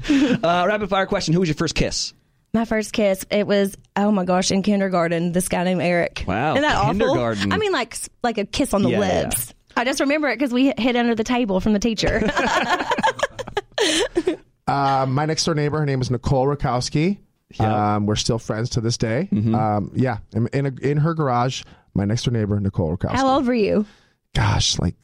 uh, rapid fire question: Who was your first kiss? My first kiss, it was oh my gosh, in kindergarten. This guy named Eric. Wow, Isn't that kindergarten. awful? I mean, like like a kiss on the Yeah, yeah, lips. I just remember it because we hid under the table from the teacher. Uh, my next door neighbor, her name is Nicole Rakowski. Um, we're still friends to this day. Mm-hmm. Um, yeah, in in, a, in her garage, my next door neighbor, Nicole Rakowski. How old were you? Gosh, like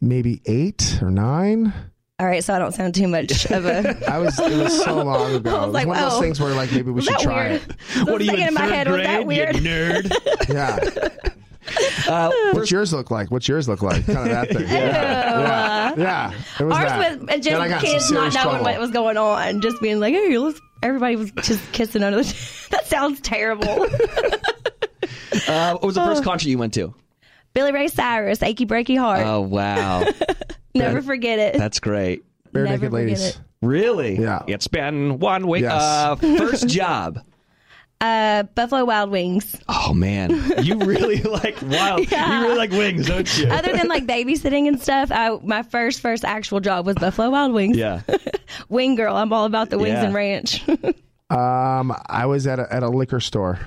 maybe eight or nine. All right, so I don't sound too much of a. I was. It was so long ago. I was it was like, one of those things where like maybe we was should that try weird? it. I was thinking in my head, was that weird? nerd? Yeah. Uh, What's yours look like? What's yours look like? Kind of that thing. Ew. Yeah. yeah. It was Ours that. was Then just I kids not knowing trouble. what was going on, just being like, "Hey, let's." Everybody was just kissing under the. that sounds terrible. Uh, what was the first concert you went to? Billy Ray Cyrus, "Achy Breaky Heart." Oh wow, Never forget it. that's great. Bare Never naked ladies. it. Really? Yeah. It's been one week. Yes. Uh, first job. Uh, Buffalo Wild Wings. Oh man, you really like wild. Yeah. You really like wings, don't you? Other than like babysitting and stuff, I, my first first actual job was Buffalo Wild Wings. yeah. Wing girl. I'm all about the wings Yeah. and ranch. Um, I was at a, at a liquor store.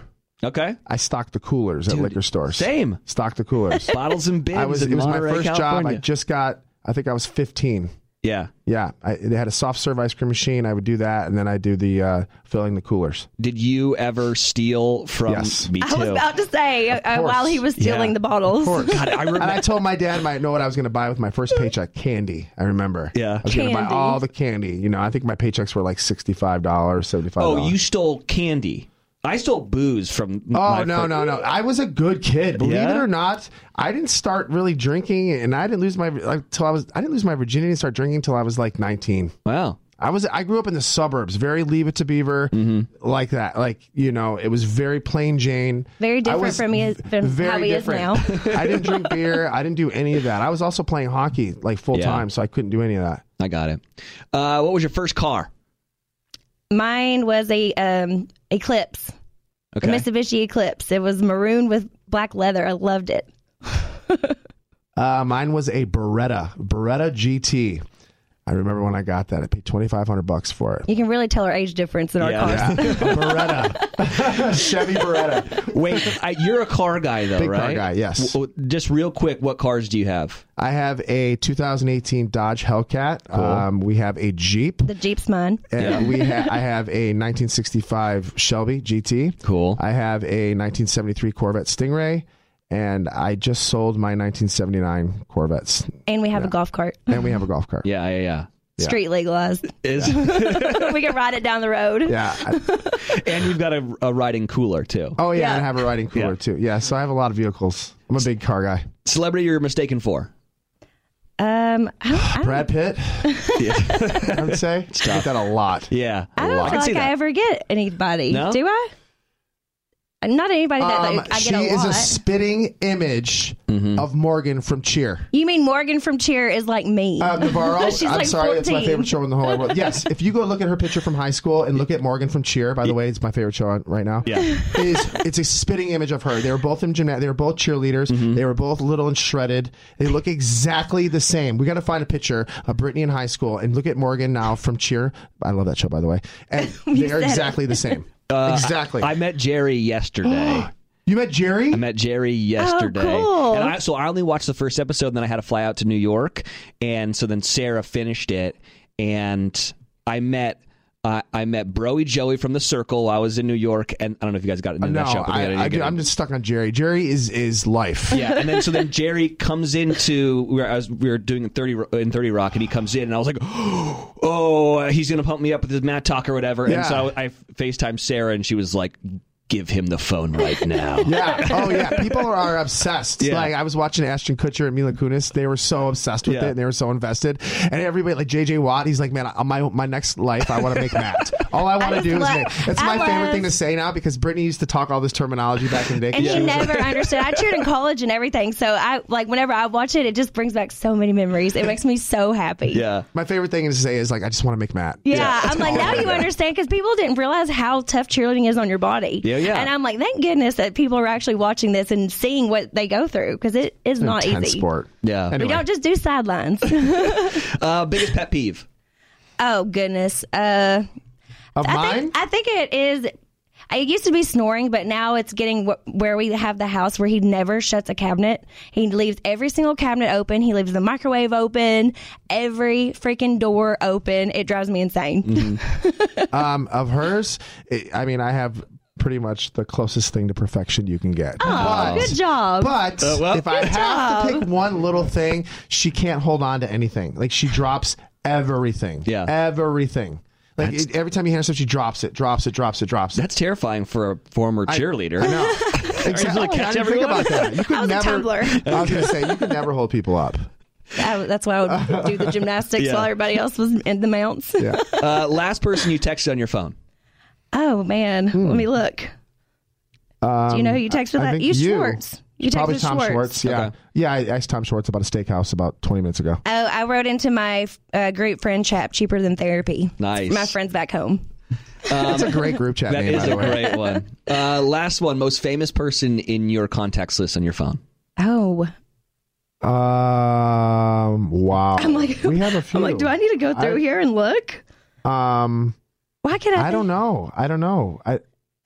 Okay. I stocked the coolers at liquor stores. Same. Stocked the coolers. Bottles and bins. I was. It was my Monterey, first job. I just got. I think I was 15. Yeah. Yeah, I, they had a soft serve ice cream machine. I would do that, and then I do the uh, filling the coolers. Did you ever steal from Yes. me too? I was about to say uh, while he was stealing Yeah. the bottles. Of course. God, I and remember. I told my dad I know what I was going to buy with my first paycheck candy. I remember. Yeah. I was going to buy all the candy. You know, I think my paychecks were like $65, $75. oh, you stole candy. I stole booze from. Oh my no fir- no no! I was a good kid. Believe Yeah? it or not, I didn't start really drinking, and I didn't lose my like, till I was. I didn't lose my virginity and start drinking until I was like nineteen. Wow. I was. I grew up in the suburbs, very Leave It to Beaver, Mm-hmm. like that. Like you know, it was very plain Jane. Very different from me. from very how he is now. I didn't drink beer. I didn't do any of that. I was also playing hockey like full Yeah. time, so I couldn't do any of that. I got it. Uh, what was your first car? Mine was a um, Eclipse, Okay. a Mitsubishi Eclipse. It was maroon with black leather. I loved it. Uh, mine was a Beretta, Beretta GT. I remember when I got that. I paid twenty five hundred bucks for it. You can really tell our age difference in our cars. Yeah, Beretta, Chevy Beretta. Wait, I, you're a car guy though, Big car guy, yes. W- w- just real quick, what cars do you have? I have a 2018 Dodge Hellcat. Um, we have a Jeep. The Jeep's mine. And we ha- I have a 1965 Shelby GT. Cool. I have a 1973 Corvette Stingray, and I just sold my 1979 Corvettes. And we have a golf cart. And we have a golf cart. Yeah, yeah, yeah. Yeah. Street legalized. Is we can ride it down the road. Yeah. And you've got a, a riding cooler too. oh yeah, Yeah. and I have a riding cooler Yeah. too. Yeah, so I have a lot of vehicles. I'm a big car guy. Celebrity you're mistaken for? Um, I don't, I don't, Brad Pitt, I would say. I get that a lot. Yeah, I don't I can feel see like I ever get anybody. No? Do I? Not anybody that Um, like, I she get a lot. She is lot. a spitting image Mm-hmm. of Morgan from Cheer. you mean Morgan from Cheer is like me? Uh, Navarro, She's I'm like sorry, 14. it's my favorite show in the whole wide world. Yes, if you go look at her picture from high school and look at Morgan from Cheer, by the way, it's my favorite show on, right now. Yeah. is it's a spitting image of her. They were both in gymnast. They were both cheerleaders. Mm-hmm. They were both little and shredded. They look exactly the same. We got to find a picture of Brittany in high school and look at Morgan now from Cheer. I love that show, by the way. And they are said it. exactly the same. Uh, exactly. I met Jerry yesterday. you met Jerry? I met Jerry yesterday. cool. And I, so I only watched the first episode, and then I had to fly out to New York. And so then Sarah finished it, and I met. Uh, I met Bro Joey from the Circle. while I was in New York, and I don't know if you guys got into no, that show. I, I, am just stuck on Jerry. Jerry is is life. Yeah, and then so then Jerry comes into we were, I was, we were doing thirty in Thirty Rock, and he comes in, and I was like, oh, he's gonna pump me up with his mat talk or whatever. Yeah. And so I, I Facetime Sarah, and she was like, give him the phone right now. Yeah. Oh, yeah. People are, are obsessed. Yeah. Like I was watching Ashton Kutcher and Mila Kunis. They were so obsessed with Yeah. it and they were so invested. And everybody, like JJ Watt, he's like, man, I- my my next life, I want to make mat. All I want to do just is love- make. It's I my favorite thing to say now because Brittany used to talk all this terminology back in the day. 'cause and she you was like- never understood. I cheered in college and everything, so I like whenever I watch it, it just brings back so many memories. It makes me so happy. Yeah. my favorite thing to say is like, I just want to make mat. Yeah, I'm like now you understand because people didn't realize how tough cheerleading is on your body. Yeah, yeah. And I'm like, thank goodness that people are actually watching this and seeing what they go through because it is not Intense easy. sport. Yeah. We don't just do sidelines. Uh, biggest pet peeve. oh goodness. Uh, Of I mine? think I think it is. It used to be snoring, but now it's getting wh- where we have the house where he never shuts a cabinet. He leaves every single cabinet open. He leaves the microwave open, every freaking door open. It drives me insane. Mm-hmm. um, of hers, it, I mean, I have pretty much the closest thing to perfection you can get. Oh, good job. But Uh, well- if I Good have to pick one little thing, she can't hold on to anything. Like she drops everything. Yeah. Everything. Like it, every time you hear her stuff, she drops it, drops it, drops it, drops it. That's terrifying for a former cheerleader. I know. exactly. catch I didn't think about that. You could I was a never. tumbler. I was going to say you could never hold people up. I- that's why I would do the gymnastics Yeah. while everybody else was in the mounts. Yeah. Uh, last person you texted on your phone. Oh man, let me look. do you know who you texted Um, I that? You you. Schwartz. You texted Probably Tom Schwartz. Schwartz. Yeah. Okay. Yeah. I asked Tom Schwartz about a steakhouse about 20 minutes ago. Oh, I wrote into my uh, group friend chat, cheaper than therapy. Nice. My friends back home. That's a great group chat That name, is by the a way. great one. Uh, last one. Most famous person in your contacts list on your phone. Oh, Um. Wow. I'm like, we have a few. I'm like, do I need to go through I- here and look? Um. Why can't I? I don't know. I don't know. I.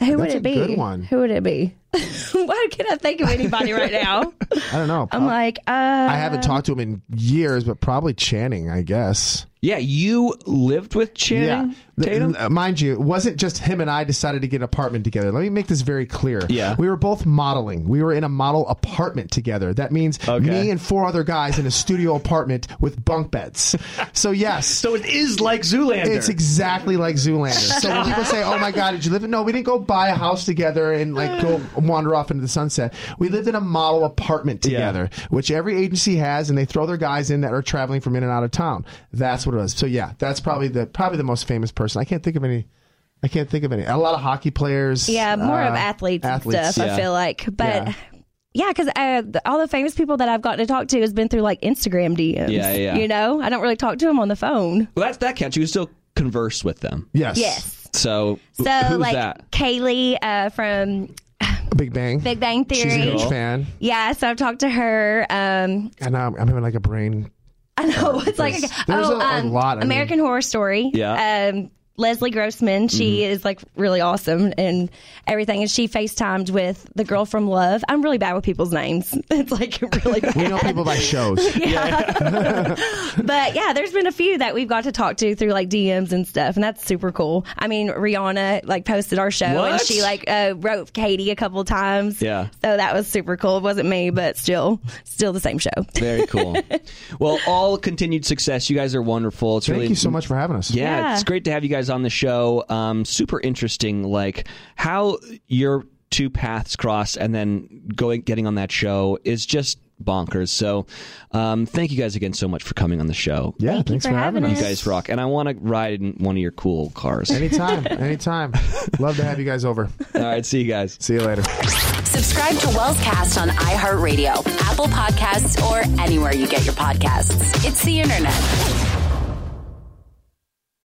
Who would it a be? good one. Who would it be? Why can't I think of anybody right now? I don't know. I'm like, uh, I haven't talked to him in years, but probably Channing, I guess. Yeah, you lived with Channing The- Tatum. uh, mind you, it wasn't just him and I decided to get an apartment together. Let me make this very clear. Yeah. We were both modeling. We were in a model apartment together. That means me and four other guys in a studio apartment with bunk beds. So, yes. So it is like Zoolander. It's exactly like Zoolander. So when people say, "Oh my God, did you live in?" No, we didn't go buy a house together and like go wander off into the sunset. We lived in a model apartment together, which every agency has, and they throw their guys in that are traveling from in and out of town. That's what it was. So yeah, that's probably the probably the most famous person. I can't think of any. I can't think of any. A lot of hockey players. Yeah, more of uh, athletes, athletes, and stuff. yeah. I feel like, but. Yeah. Yeah, because uh, all the famous people that I've gotten to talk to has been through like Instagram DMs. Yeah, yeah. You know, I don't really talk to them on the phone. Well, that's that counts. You can still converse with them. Yes. Yes. So, So, who's like that? Kaley uh, from Big Bang. Big Bang Theory. She's a huge fan. Yeah, so I've talked to her. Um, And now I'm having like a brain. I know it's like There's- a, there's oh, a- a um, lot, I mean- American Horror Story. Yeah. Um, Leslie Grossman, she Mm-hmm. is like really awesome and everything. And she FaceTimed with the girl from Love. I'm really bad with people's names. It's like really bad. We know people by shows. but yeah, there's been a few that we've got to talk to through like DMs and stuff, and that's super cool. I mean, Rihanna like posted our show, and she like uh, wrote Katie a couple times. Yeah. so that was super cool. It wasn't me, but still, still the same show. Very cool. well, all continued success. You guys are wonderful. It's Thank really you so much for having us. Yeah, Yeah. it's great to have you guys on the show. Um, super interesting, like how your two paths cross, and then going getting on that show is just bonkers. So, um, thank you guys again so much for coming on the show. Yeah, thanks for, having You us. guys rock, and I want to ride in one of your cool cars. Anytime, anytime. Love to have you guys over. All right, see you guys. See you later. Subscribe to Wells Cast on iHeartRadio, Apple Podcasts, or anywhere you get your podcasts. It's the internet.